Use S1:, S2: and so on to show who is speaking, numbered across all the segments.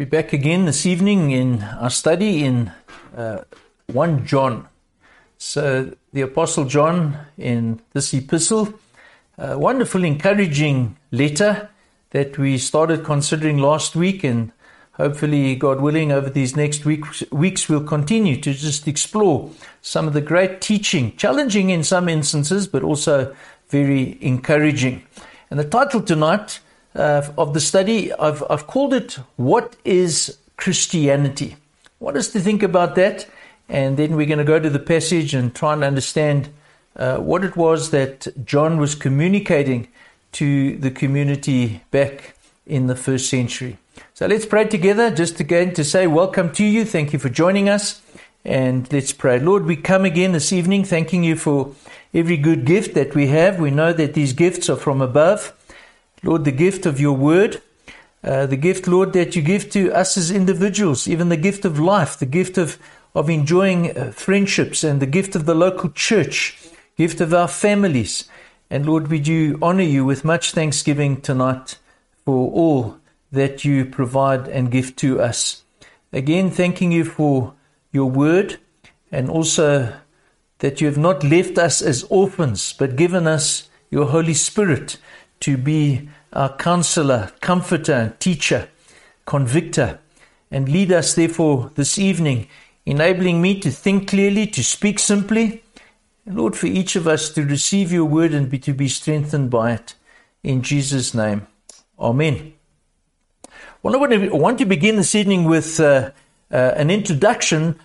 S1: We're back again this evening in our study in uh, 1 John. So, the Apostle John in this epistle, a wonderful, encouraging letter that we started considering last week, and hopefully, God willing, over these next weeks, weeks we'll continue to just explore some of the great teaching, challenging in some instances, but also very encouraging. And the title tonight uh, of the study, I've, I've called it What is Christianity? What is to think about that, and then we're going to go to the passage and try and understand uh, what it was that John was communicating to the community back in the first century. So let's pray together, just again to say welcome to you. Thank you for joining us. And let's pray. Lord, we come again this evening thanking you for every good gift that we have. We know that these gifts are from above. Lord, the gift of your word, uh, the gift, Lord, that you give to us as individuals, even the gift of life, the gift of, of enjoying uh, friendships, and the gift of the local church, gift of our families. And Lord, we do honor you with much thanksgiving tonight for all that you provide and give to us. Again, thanking you for your word and also that you have not left us as orphans, but given us your Holy Spirit to be our counselor, comforter, teacher, convictor, and lead us, therefore, this evening, enabling me to think clearly, to speak simply, and Lord, for each of us to receive your word and be, to be strengthened by it. In Jesus' name, Amen. Well, I want to begin this evening with uh, uh, an introduction,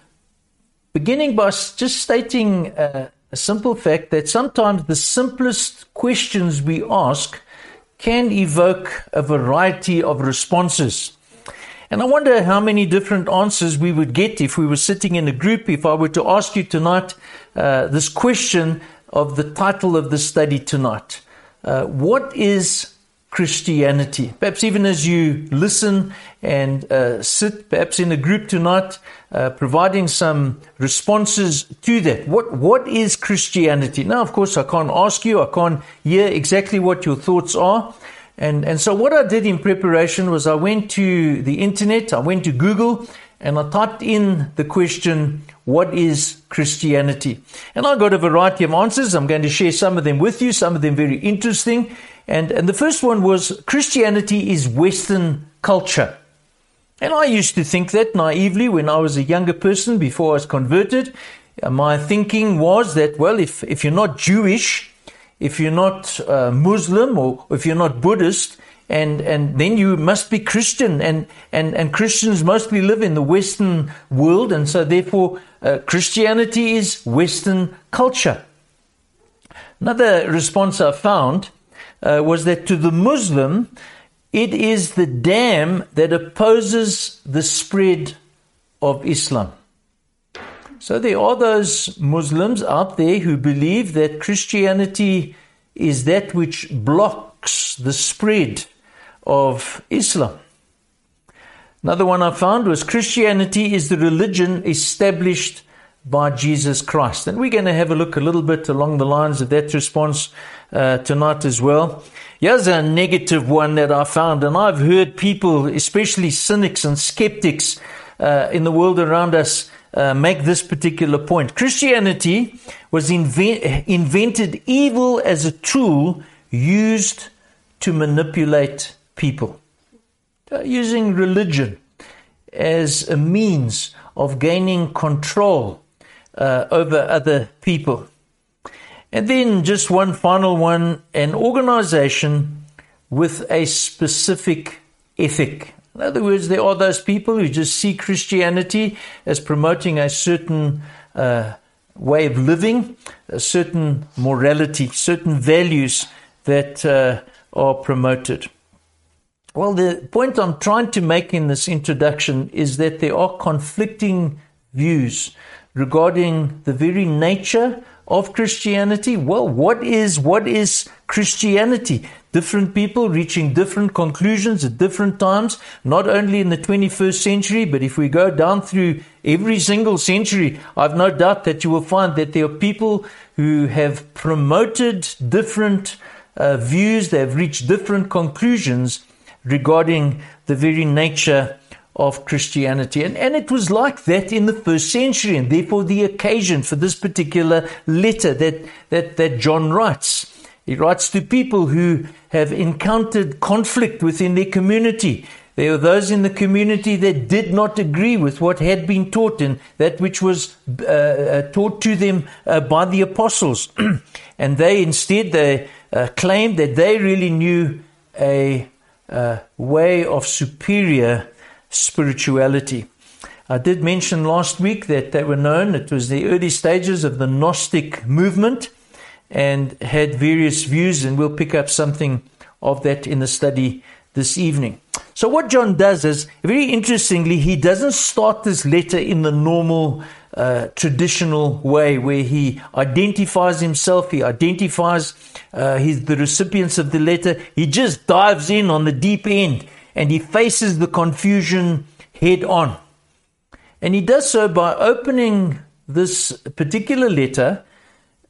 S1: beginning by just stating uh, a simple fact that sometimes the simplest questions we ask can evoke a variety of responses. And I wonder how many different answers we would get if we were sitting in a group. If I were to ask you tonight uh, this question of the title of the study tonight uh, What is Christianity? Perhaps even as you listen and uh, sit, perhaps in a group tonight, uh, providing some responses to that. What, what is Christianity? Now, of course, I can't ask you, I can't hear exactly what your thoughts are. And, and so, what I did in preparation was I went to the internet, I went to Google, and I typed in the question, What is Christianity? And I got a variety of answers. I'm going to share some of them with you, some of them very interesting. And, and the first one was Christianity is Western culture. And I used to think that naively when I was a younger person before I was converted. Uh, my thinking was that, well, if, if you're not Jewish, if you're not uh, Muslim, or if you're not Buddhist, and, and then you must be Christian, and, and, and Christians mostly live in the Western world, and so therefore uh, Christianity is Western culture. Another response I found uh, was that to the Muslim, it is the dam that opposes the spread of Islam. So there are those Muslims out there who believe that Christianity is that which blocks the spread of Islam. Another one I found was Christianity is the religion established by Jesus Christ. And we're going to have a look a little bit along the lines of that response uh, tonight as well. Here's a negative one that I found, and I've heard people, especially cynics and skeptics uh, in the world around us, uh, make this particular point. Christianity was inven- invented evil as a tool used to manipulate people, using religion as a means of gaining control uh, over other people. And then just one final one an organization with a specific ethic. In other words, there are those people who just see Christianity as promoting a certain uh, way of living, a certain morality, certain values that uh, are promoted. Well, the point I'm trying to make in this introduction is that there are conflicting views regarding the very nature of Christianity? Well, what is what is Christianity? Different people reaching different conclusions at different times, not only in the 21st century, but if we go down through every single century, I've no doubt that you will find that there are people who have promoted different uh, views, they have reached different conclusions regarding the very nature of Christianity. And, and it was like that in the first century, and therefore the occasion for this particular letter that, that, that John writes. He writes to people who have encountered conflict within their community. There were those in the community that did not agree with what had been taught and that which was uh, uh taught to them uh, by the apostles. and they instead they uh, claimed that they really knew a uh, way of superior spirituality. I did mention last week that they were known, it was the early stages of the Gnostic movement and had various views, and we'll pick up something of that in the study this evening. So, what John does is, very interestingly, he doesn't start this letter in the normal uh, traditional way where he identifies himself, he identifies uh, his, the recipients of the letter. He just dives in on the deep end and he faces the confusion head on. And he does so by opening this particular letter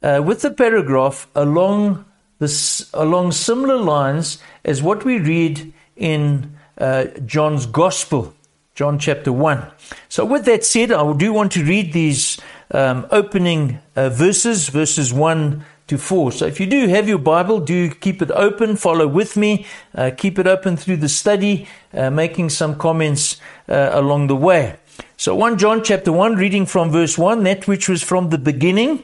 S1: uh, with the paragraph along this, along similar lines as what we read in uh, John's Gospel, John chapter 1. So, with that said, I do want to read these um, opening uh, verses, verses 1 to 4. So if you do have your Bible, do keep it open, follow with me, uh, keep it open through the study, uh, making some comments uh, along the way. So 1 John chapter 1, reading from verse 1, that which was from the beginning,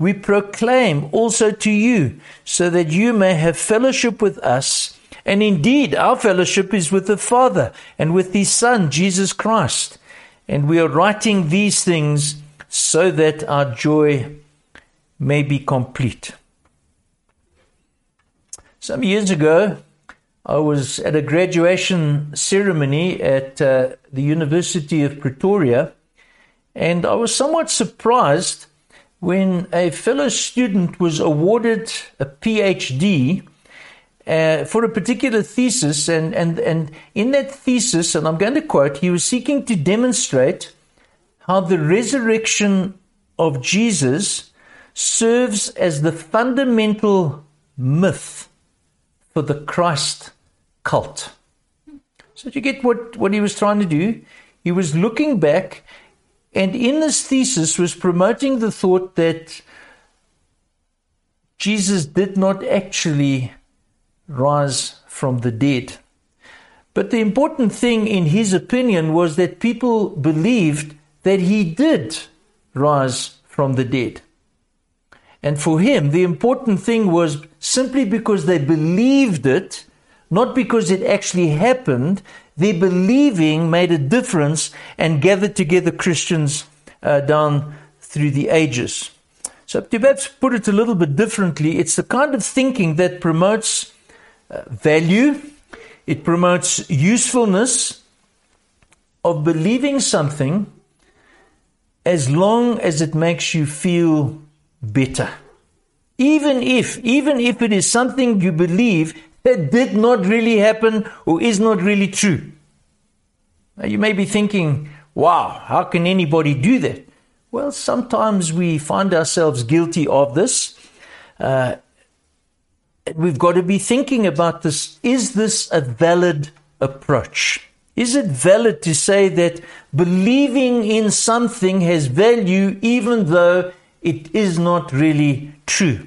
S1: we proclaim also to you, so that you may have fellowship with us. And indeed, our fellowship is with the Father and with His Son, Jesus Christ. And we are writing these things so that our joy may be complete. Some years ago, I was at a graduation ceremony at uh, the University of Pretoria, and I was somewhat surprised when a fellow student was awarded a PhD uh, for a particular thesis, and, and, and in that thesis, and I'm going to quote, he was seeking to demonstrate how the resurrection of Jesus serves as the fundamental myth for the Christ cult. So, do you get what, what he was trying to do? He was looking back, and in this thesis was promoting the thought that Jesus did not actually rise from the dead. But the important thing, in his opinion, was that people believed that he did rise from the dead. And for him, the important thing was simply because they believed it, not because it actually happened, their believing made a difference and gathered together Christians uh, down through the ages. So, to perhaps put it a little bit differently, it's the kind of thinking that promotes uh, value, it promotes usefulness of believing something as long as it makes you feel better. Even if, even if it is something you believe that did not really happen or is not really true. Now you may be thinking, wow, how can anybody do that? Well, sometimes we find ourselves guilty of this. Uh, we've got to be thinking about this. Is this a valid approach? Is it valid to say that believing in something has value even though it is not really true.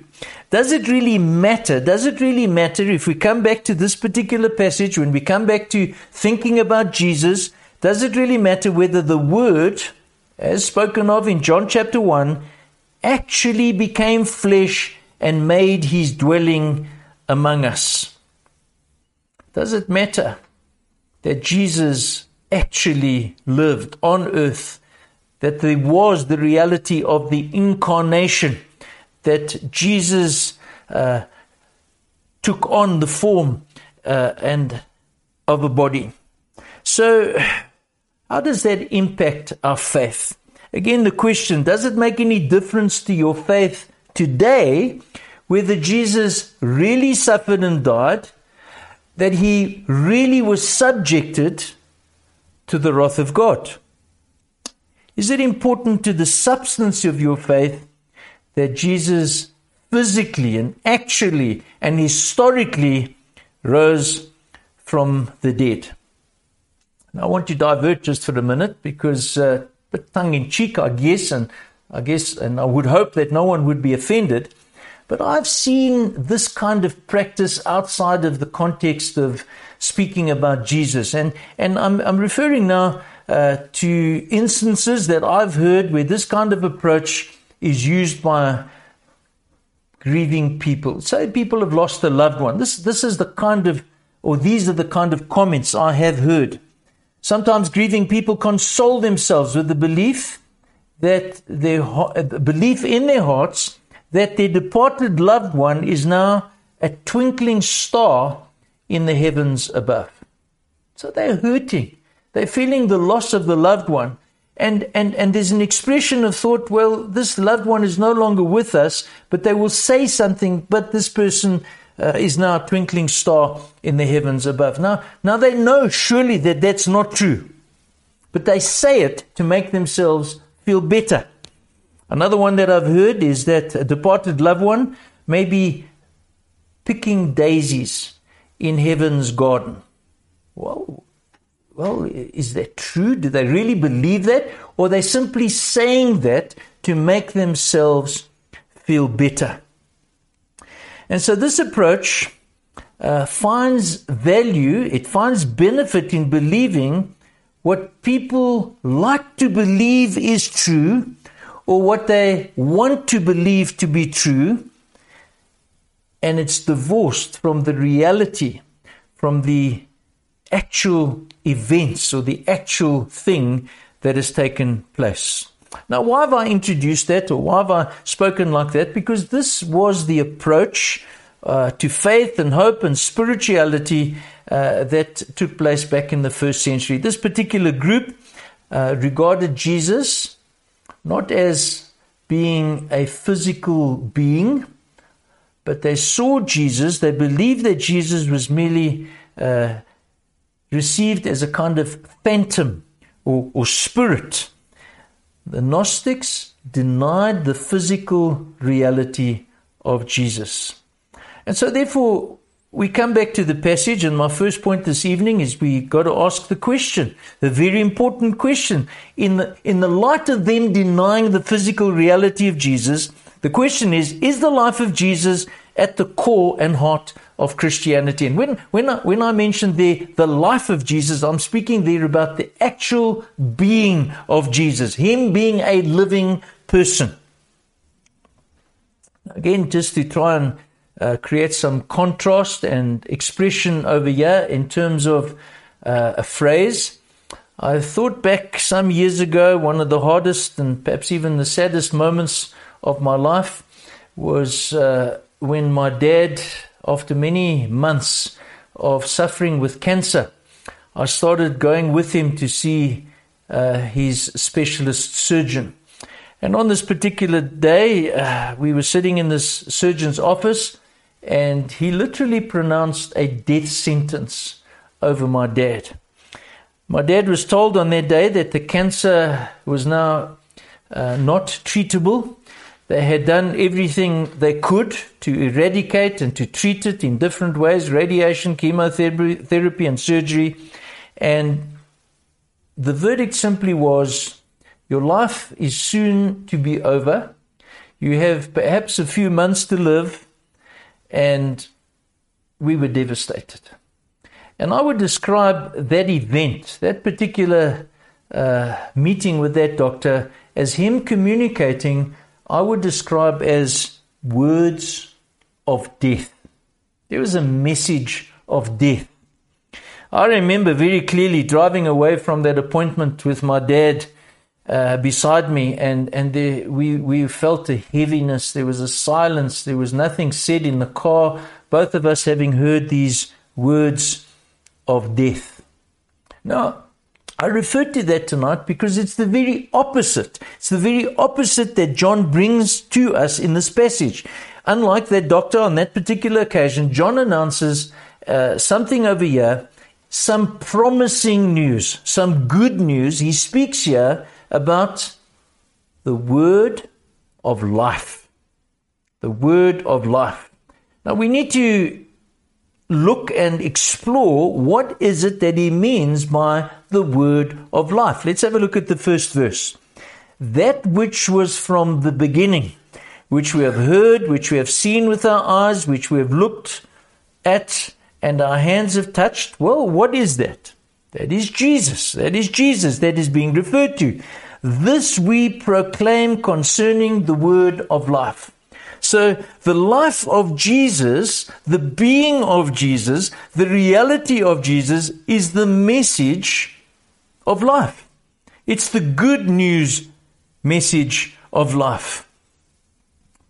S1: Does it really matter? Does it really matter if we come back to this particular passage, when we come back to thinking about Jesus, does it really matter whether the Word, as spoken of in John chapter 1, actually became flesh and made his dwelling among us? Does it matter that Jesus actually lived on earth that there was the reality of the incarnation, that Jesus uh, took on the form uh, and of a body. So, how does that impact our faith? again, the question does it make any difference to your faith today whether Jesus really suffered and died, that he really was subjected to the wrath of God? Is it important to the substance of your faith that Jesus physically and actually and historically rose from the dead? Now, I want to divert just for a minute because, uh, tongue in cheek, I guess, and I guess, and I would hope that no one would be offended. But I've seen this kind of practice outside of the context of speaking about Jesus. And, and I'm, I'm referring now uh, to instances that I've heard where this kind of approach is used by grieving people. Say people have lost a loved one. This, this is the kind of, or these are the kind of comments I have heard. Sometimes grieving people console themselves with the belief that their belief in their hearts that their departed loved one is now a twinkling star in the heavens above. So they're hurting. They're feeling the loss of the loved one. And, and, and there's an expression of thought, well, this loved one is no longer with us, but they will say something, but this person uh, is now a twinkling star in the heavens above. Now, now they know surely that that's not true, but they say it to make themselves feel better. Another one that I've heard is that a departed loved one may be picking daisies in heaven's garden. Well, is that true? Do they really believe that? Or are they simply saying that to make themselves feel better? And so this approach uh, finds value, it finds benefit in believing what people like to believe is true or what they want to believe to be true, and it's divorced from the reality, from the actual events or the actual thing that has taken place. Now, why have I introduced that or why have I spoken like that? Because this was the approach uh, to faith and hope and spirituality uh, that took place back in the first century. This particular group uh, regarded Jesus not as being a physical being, but they saw Jesus, they believed that Jesus was merely uh, received as a kind of phantom or, or spirit the Gnostics denied the physical reality of Jesus. And so, therefore, we come back to the passage, and my first point this evening is we got to ask the question, the very important question. In the, in the light of them denying the physical reality of Jesus, the question is Is the life of Jesus at the core and heart of Christianity. And when, when, I, when I mention there the life of Jesus, I'm speaking there about the actual being of Jesus, Him being a living person. Again, just to try and uh, create some contrast and expression over here in terms of uh, a phrase. I thought back some years ago, one of the hardest and perhaps even the saddest moments of my life was uh, when my dad, after many months of suffering with cancer, I started going with him to see uh, his specialist surgeon. And on this particular day, uh, we were sitting in this surgeon's office, and he literally pronounced a death sentence over my dad. My dad was told on that day that the cancer was now uh, not treatable they had done everything they could to eradicate and to treat it in different ways radiation, chemotherapy, and surgery. And the verdict simply was your life is soon to be over. You have perhaps a few months to live. And we were devastated. And I would describe that event, that particular uh, meeting with that doctor, as him communicating I would describe as words of death. There was a message of death. I remember very clearly driving away from that appointment with my dad uh, beside me, and, and there, we, we felt a heaviness. There was a silence. There was nothing said in the car, both of us having heard these words of death. Now, I refer to that tonight because it's the very opposite. It's the very opposite that John brings to us in this passage. Unlike that doctor on that particular occasion, John announces uh, something over here, some promising news, some good news. He speaks here about the word of life. The word of life. Now we need to look and explore what is it that he means by the word of life. Let's have a look at the first verse. That which was from the beginning, which we have heard, which we have seen with our eyes, which we have looked at, and our hands have touched. Well, what is that? That is Jesus. That is Jesus that is being referred to. This we proclaim concerning the word of life. So the life of Jesus, the being of Jesus, the reality of Jesus is the message of life. It's the good news message of life.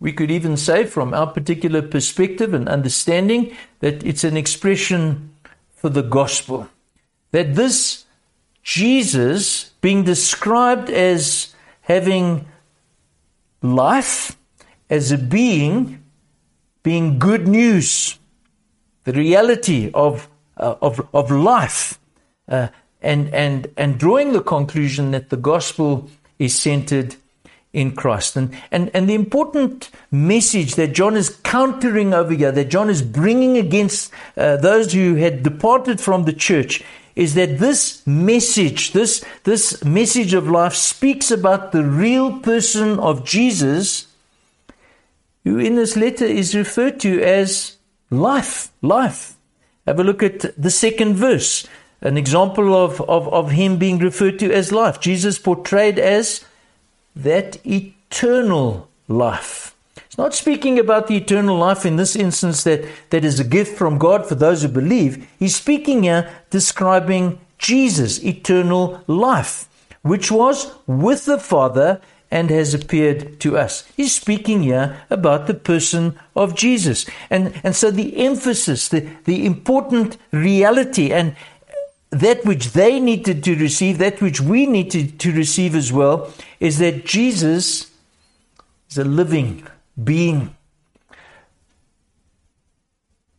S1: We could even say, from our particular perspective and understanding, that it's an expression for the gospel. That this Jesus, being described as having life, as a being being good news, the reality of, uh, of, of life, uh, and, and, and drawing the conclusion that the gospel is centered in Christ. And, and, and the important message that John is countering over here, that John is bringing against uh, those who had departed from the church, is that this message, this, this message of life, speaks about the real person of Jesus who in this letter is referred to as life. Life. Have a look at the second verse. An example of, of, of him being referred to as life. Jesus portrayed as that eternal life. It's not speaking about the eternal life in this instance that, that is a gift from God for those who believe. He's speaking here describing Jesus' eternal life, which was with the Father and has appeared to us. He's speaking here about the person of Jesus. And, and so the emphasis, the, the important reality, and that which they needed to receive, that which we needed to receive as well, is that Jesus is a living being.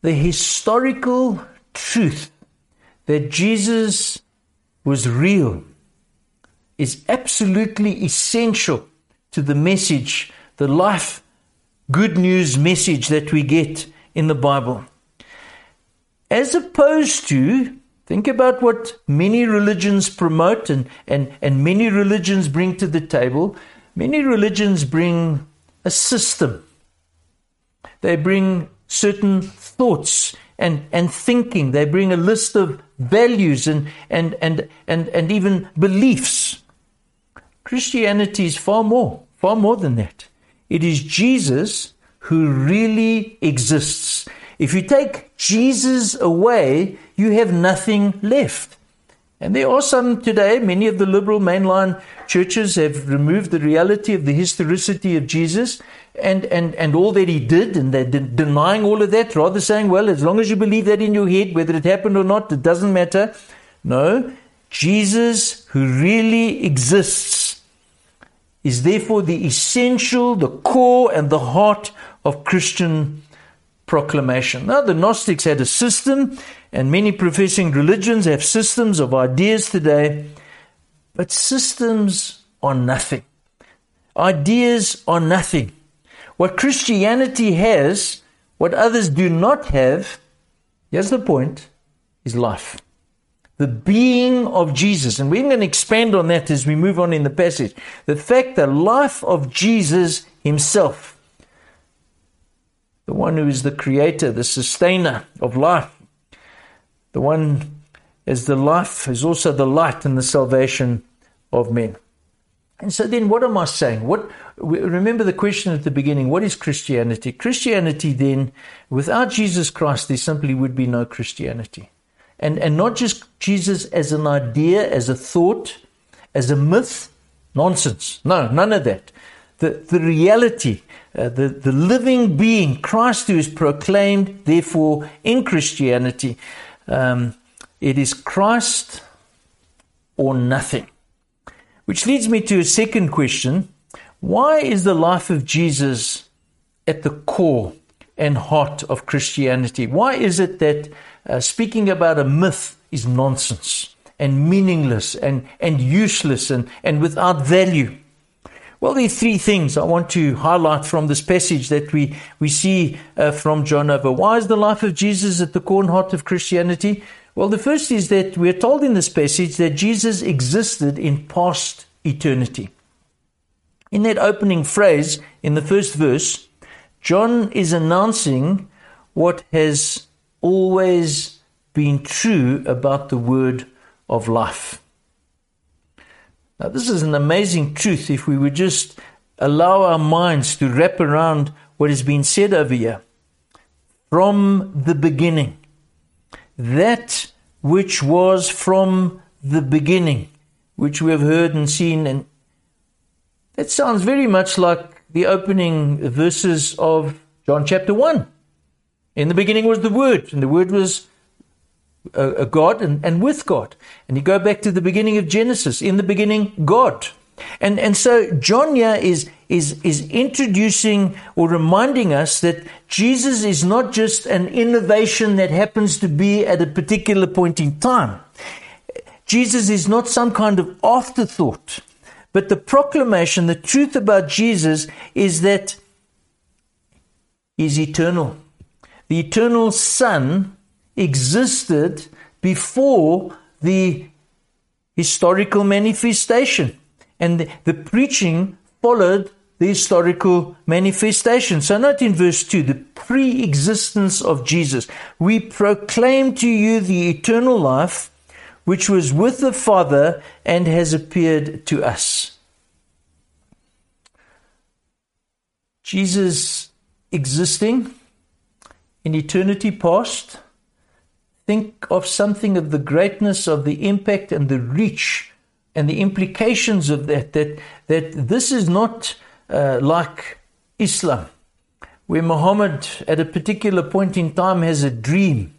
S1: The historical truth that Jesus was real is absolutely essential to the message, the life, good news message that we get in the Bible. As opposed to, think about what many religions promote and, and, and many religions bring to the table. Many religions bring a system, they bring certain thoughts and, and thinking, they bring a list of values and, and, and, and, and even beliefs. Christianity is far more, far more than that. It is Jesus who really exists. If you take Jesus away, you have nothing left. And there are some today, many of the liberal mainline churches have removed the reality of the historicity of Jesus and, and, and all that he did, and they're de- denying all of that, rather saying, well, as long as you believe that in your head, whether it happened or not, it doesn't matter. No, Jesus, who really exists, is therefore the essential, the core, and the heart of Christian proclamation. Now, the Gnostics had a system, and many professing religions have systems of ideas today, but systems are nothing. Ideas are nothing. What Christianity has, what others do not have, here's the point, is life the being of Jesus. And we're going to expand on that as we move on in the passage. The fact, the life of Jesus himself, the one who is the creator, the sustainer of life, the one as the life is also the light and the salvation of men. And so then what am I saying? What remember the question at the beginning, what is Christianity? Christianity then without Jesus Christ there simply would be no Christianity. And, and not just Jesus as an idea, as a thought, as a myth. Nonsense. No, none of that. The, the reality, uh, the, the living being, Christ who is proclaimed, therefore, in Christianity. Um, it is Christ or nothing. Which leads me to a second question. Why is the life of Jesus at the core and heart of Christianity? Why is it that uh, speaking about a myth is nonsense and meaningless and, and useless and, and without value? Well, there are three things I want to highlight from this passage that we, we see uh, from John over. Why is the life of Jesus at the core and heart of Christianity? Well, the first is that we're told in this passage that Jesus existed in past eternity. In that opening phrase, in the first verse, John is announcing what has always been true about the word of life. Now, this is an amazing truth if we would just allow our minds to wrap around what has been said over here. From the beginning, that which was from the beginning, which we have heard and seen, and that sounds very much like the opening verses of John chapter 1. In the beginning was the Word, and the Word was a God and, and with God. And you go back to the beginning of Genesis. In the beginning, God. And, and so John here is, is, is introducing or reminding us that Jesus is not just an innovation that happens to be at a particular point in time. Jesus is not some kind of afterthought. But the proclamation, the truth about Jesus is that he's eternal. The eternal Son existed before the historical manifestation. And the, the preaching followed the historical manifestation. So, note in verse 2 the pre existence of Jesus. We proclaim to you the eternal life which was with the Father and has appeared to us. Jesus existing in eternity past, think of something of the greatness of the impact and the reach and the implications of that, that, that this is not uh, like Islam, where Muhammad at a particular point in time has a dream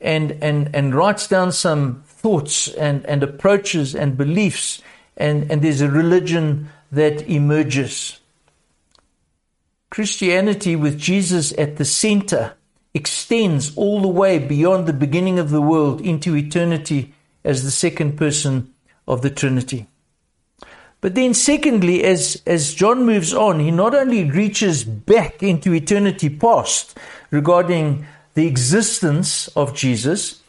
S1: and, and, and writes down some thoughts and, and approaches and beliefs, and, and there's a religion that emerges. Christianity, with Jesus at the center, extends all the way beyond the beginning of the world into eternity as the second person of the Trinity. But then, secondly, as, as John moves on, he not only reaches back into eternity past regarding the existence of Jesus,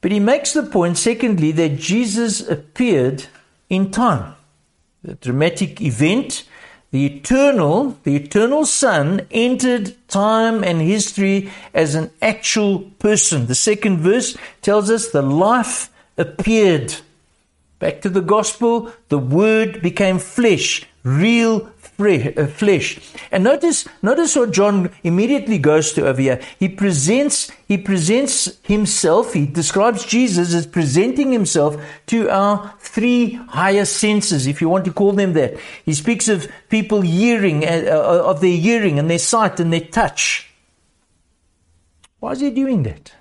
S1: but he makes the point, secondly, that Jesus appeared in time. The dramatic event, the eternal, the eternal Son entered time and history as an actual person. The second verse tells us the life appeared. Back to the gospel, the word became flesh, real uh, flesh. And notice, notice what John immediately goes to over here. He presents, he presents himself, he describes Jesus as presenting himself to our three higher senses, if you want to call them that. He speaks of people hearing, uh, uh, of their hearing and their sight and their touch. Why is he doing that?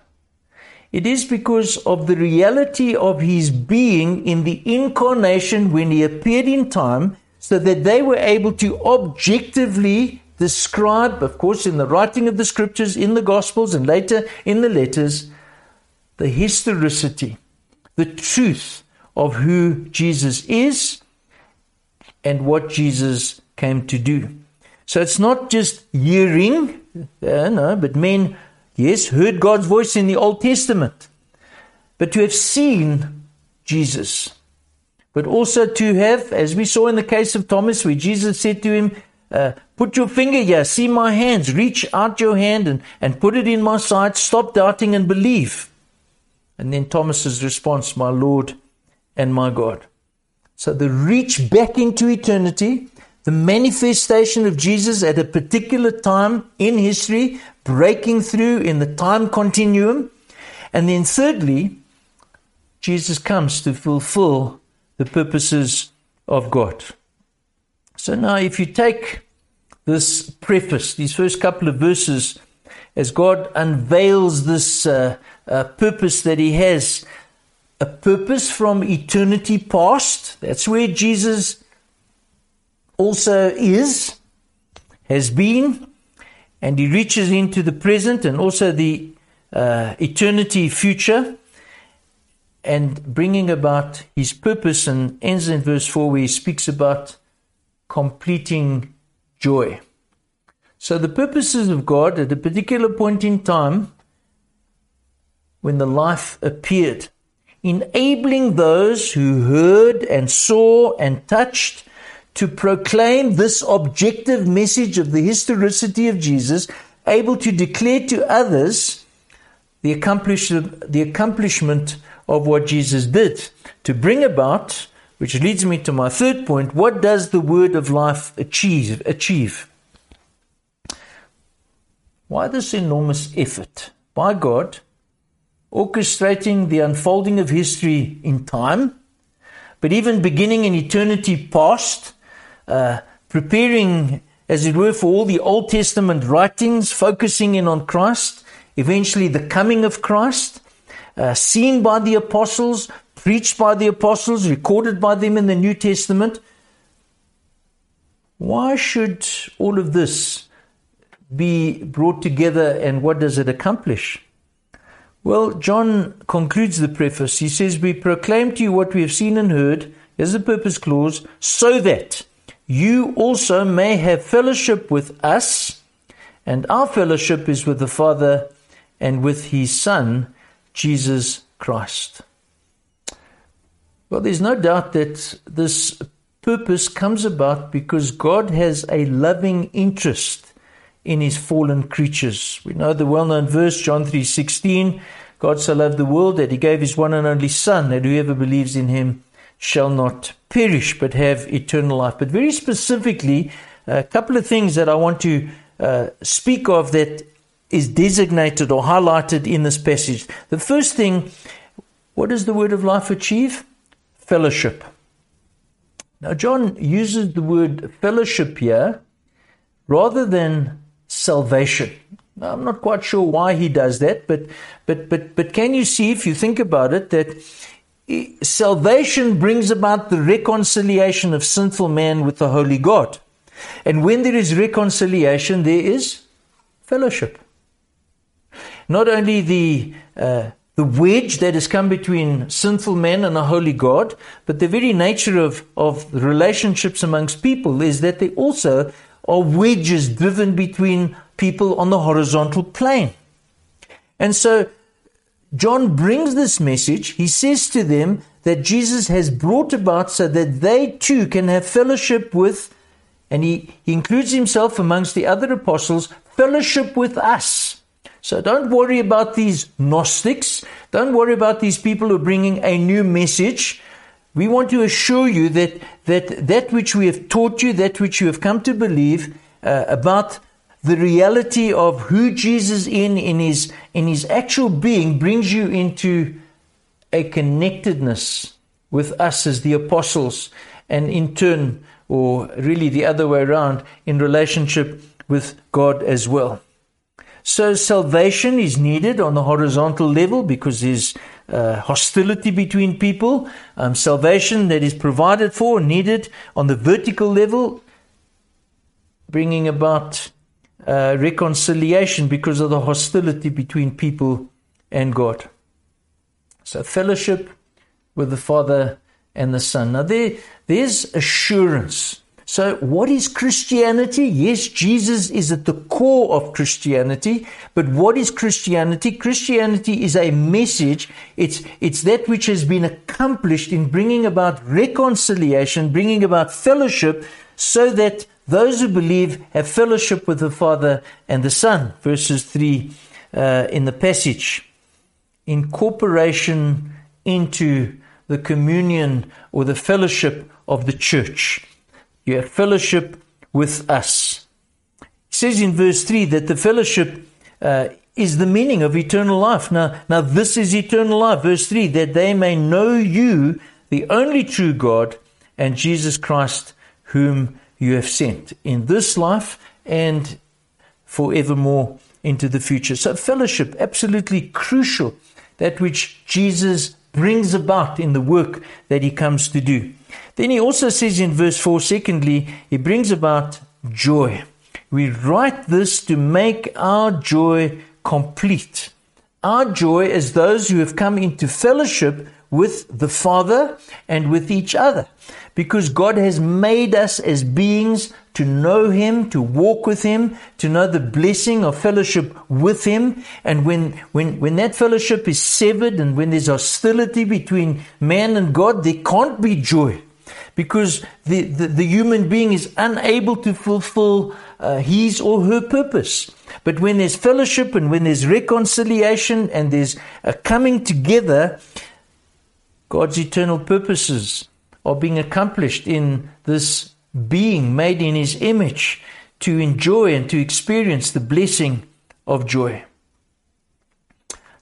S1: It is because of the reality of his being in the incarnation when he appeared in time so that they were able to objectively describe, of course, in the writing of the scriptures, in the gospels, and later in the letters, the historicity, the truth of who Jesus is and what Jesus came to do. So it's not just hearing, uh, no, but men, yes, heard God's voice in the Old Testament, but to have seen Jesus but also to have, as we saw in the case of Thomas, where Jesus said to him, uh, Put your finger here, see my hands, reach out your hand and, and put it in my side, stop doubting and believe. And then Thomas's response, My Lord and my God. So the reach back into eternity, the manifestation of Jesus at a particular time in history, breaking through in the time continuum. And then thirdly, Jesus comes to fulfill the purposes of God. So now, if you take this preface, these first couple of verses, as God unveils this uh, uh, purpose that He has a purpose from eternity past. That's where Jesus also is, has been, and he reaches into the present and also the uh, eternity future and bringing about his purpose and ends in verse 4 where he speaks about completing joy. So the purposes of God at a particular point in time when the life appeared, enabling those who heard and saw and touched to proclaim this objective message of the historicity of Jesus, able to declare to others the, the accomplishment of what Jesus did to bring about, which leads me to my third point, what does the word of life achieve? achieve? Why this enormous effort by God orchestrating the unfolding of history in time, but even beginning in eternity past, uh, preparing, as it were, for all the Old Testament writings, focusing in on Christ, eventually the coming of Christ, uh, seen by the apostles, preached by the apostles, recorded by them in the New Testament. Why should all of this be brought together and what does it accomplish? Well, John concludes the preface. He says, We proclaim to you what we have seen and heard, as a purpose clause, so that you also may have fellowship with us, and our fellowship is with the Father and with his Son, Jesus Christ. Well, there's no doubt that this purpose comes about because God has a loving interest in his fallen creatures. We know the well-known verse John 3:16, God so loved the world that he gave his one and only son that whoever believes in him shall not perish but have eternal life. But very specifically, a couple of things that I want to uh, speak of that is designated or highlighted in this passage. The first thing, what does the word of life achieve? Fellowship. Now, John uses the word fellowship here rather than salvation. Now, I'm not quite sure why he does that, but, but, but, but can you see, if you think about it, that salvation brings about the reconciliation of sinful man with the holy God. And when there is reconciliation, there is fellowship. Not only the uh, the wedge that has come between sinful men and a holy God, but the very nature of, of relationships amongst people is that they also are wedges driven between people on the horizontal plane. And so John brings this message. He says to them that Jesus has brought about so that they too can have fellowship with, and he, he includes himself amongst the other apostles, fellowship with us. So don't worry about these Gnostics. Don't worry about these people who are bringing a new message. We want to assure you that that, that which we have taught you, that which you have come to believe uh, about the reality of who Jesus in in his in his actual being brings you into a connectedness with us as the apostles and in turn or really the other way around in relationship with God as well. So salvation is needed on the horizontal level because there's uh, hostility between people. Um, salvation that is provided for, needed on the vertical level, bringing about uh, reconciliation because of the hostility between people and God. So fellowship with the Father and the Son. Now there, there's assurance so, what is Christianity? Yes, Jesus is at the core of Christianity, but what is Christianity? Christianity is a message. It's, it's that which has been accomplished in bringing about reconciliation, bringing about fellowship, so that those who believe have fellowship with the Father and the Son. Verses 3 uh, in the passage. Incorporation into the communion or the fellowship of the church. You have fellowship with us. He says in verse 3 that the fellowship uh, is the meaning of eternal life. Now, now, this is eternal life. Verse 3 that they may know you, the only true God, and Jesus Christ, whom you have sent in this life and forevermore into the future. So, fellowship, absolutely crucial. That which Jesus brings about in the work that he comes to do. Then he also says in verse 4, secondly, he brings about joy. We write this to make our joy complete. Our joy as those who have come into fellowship with the Father and with each other. Because God has made us as beings to know Him, to walk with Him, to know the blessing of fellowship with Him. And when, when, when that fellowship is severed and when there's hostility between man and God, there can't be joy. Because the, the, the human being is unable to fulfill uh, his or her purpose. But when there's fellowship and when there's reconciliation and there's a coming together, God's eternal purposes are being accomplished in this being made in His image to enjoy and to experience the blessing of joy.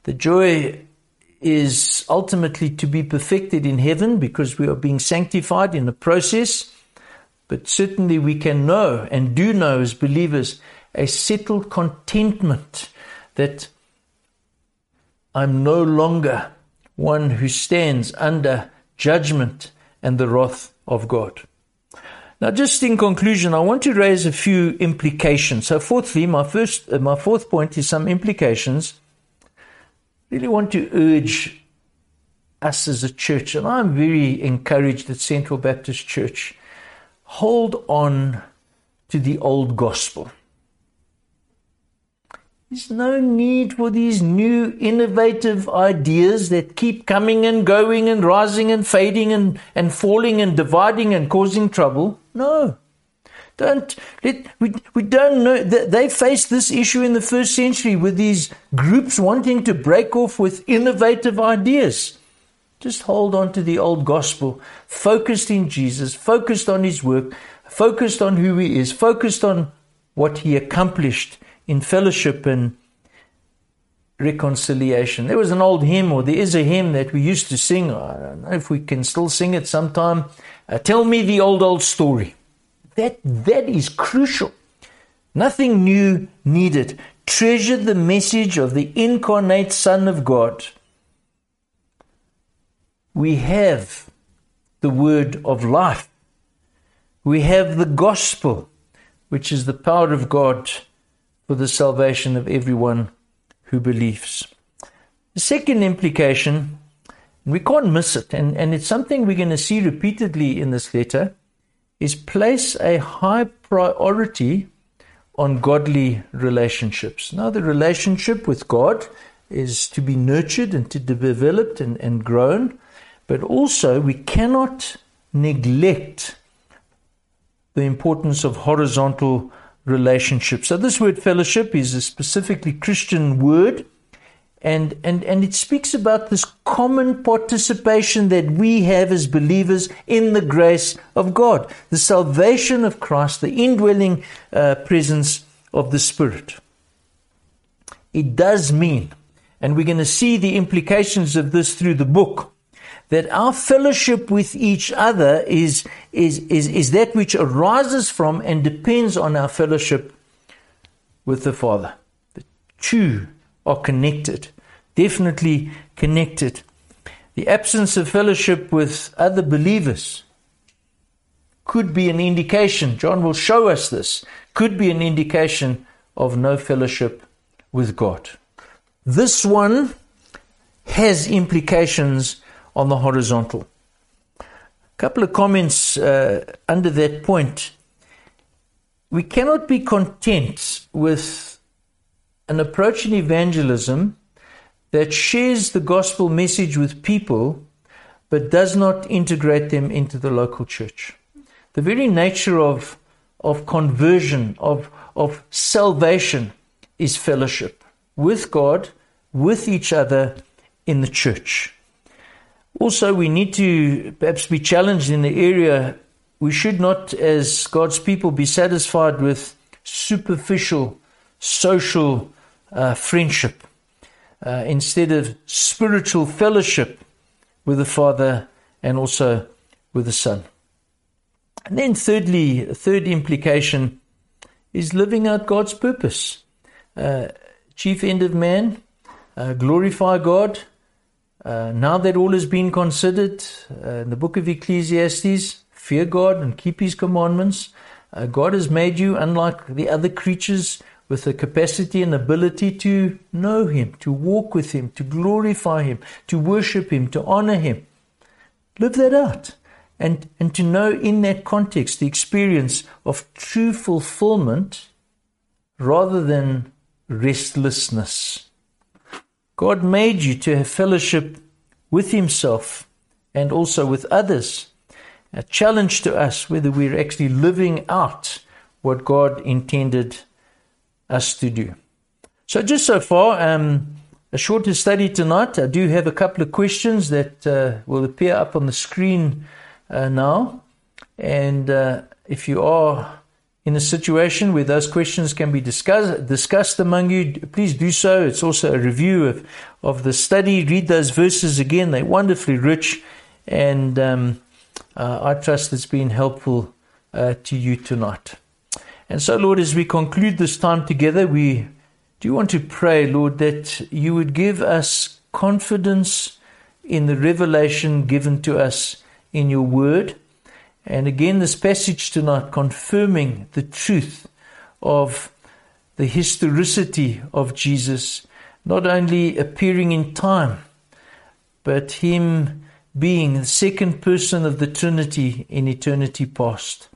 S1: The joy is ultimately to be perfected in heaven because we are being sanctified in the process. But certainly we can know and do know as believers a settled contentment that I'm no longer one who stands under judgment and the wrath of God. Now, just in conclusion, I want to raise a few implications. So, fourthly, my first, uh, my fourth point is some implications. Really want to urge us as a church, and I'm very encouraged at Central Baptist Church, hold on to the old gospel. There's no need for these new innovative ideas that keep coming and going and rising and fading and, and falling and dividing and causing trouble. No. Don't let, we, we don't know they faced this issue in the first century with these groups wanting to break off with innovative ideas. Just hold on to the old gospel, focused in Jesus, focused on his work, focused on who he is, focused on what he accomplished in fellowship and reconciliation. There was an old hymn, or there is a hymn that we used to sing. I don't know if we can still sing it sometime. Uh, Tell me the old, old story. That, that is crucial. Nothing new needed. Treasure the message of the incarnate Son of God. We have the word of life. We have the gospel, which is the power of God for the salvation of everyone who believes. The second implication, we can't miss it, and, and it's something we're going to see repeatedly in this letter, is place a high priority on godly relationships. Now, the relationship with God is to be nurtured and to be developed and, and grown, but also we cannot neglect the importance of horizontal relationship. So this word fellowship is a specifically Christian word. And, and, and it speaks about this common participation that we have as believers in the grace of God, the salvation of Christ, the indwelling uh, presence of the Spirit. It does mean, and we're going to see the implications of this through the book, that our fellowship with each other is, is, is, is that which arises from and depends on our fellowship with the Father. The two are connected, definitely connected. The absence of fellowship with other believers could be an indication, John will show us this, could be an indication of no fellowship with God. This one has implications on the horizontal. A couple of comments uh, under that point. We cannot be content with an approach in evangelism that shares the gospel message with people but does not integrate them into the local church. The very nature of, of conversion, of, of salvation, is fellowship with God, with each other in the church. Also, we need to perhaps be challenged in the area. We should not, as God's people, be satisfied with superficial social uh, friendship uh, instead of spiritual fellowship with the Father and also with the Son. And then, thirdly, a third implication is living out God's purpose. Uh, chief end of man, uh, glorify God, uh, now that all has been considered, uh, in the book of Ecclesiastes, fear God and keep His commandments. Uh, God has made you, unlike the other creatures, with the capacity and ability to know Him, to walk with Him, to glorify Him, to worship Him, to honor Him. Live that out. And, and to know in that context the experience of true fulfillment rather than restlessness. God made you to have fellowship with Himself and also with others. A challenge to us whether we're actually living out what God intended us to do. So, just so far, um, a shorter study tonight. I do have a couple of questions that uh, will appear up on the screen uh, now. And uh, if you are in a situation where those questions can be discussed, among you, please do so. It's also a review of, of the study. Read those verses again, they're wonderfully rich. And um, uh, I trust it's been helpful uh, to you tonight. And so, Lord, as we conclude this time together, we do want to pray, Lord, that you would give us confidence in the revelation given to us in your word. And again, this passage tonight confirming the truth of the historicity of Jesus, not only appearing in time, but him being the second person of the Trinity in eternity past.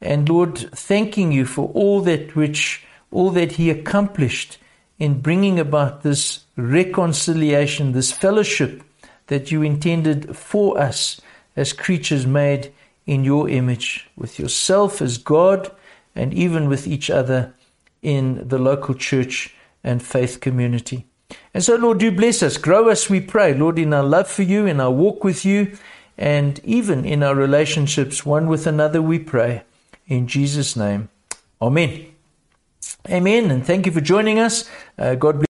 S1: And Lord, thanking you for all that which, all that He accomplished in bringing about this reconciliation, this fellowship that you intended for us as creatures made in your image, with yourself as God, and even with each other in the local church and faith community. And so, Lord, do bless us. Grow us, we pray, Lord, in our love for you, in our walk with you, and even in our relationships one with another, we pray. In Jesus' name, Amen. Amen. And thank you for joining us. Uh, God bless.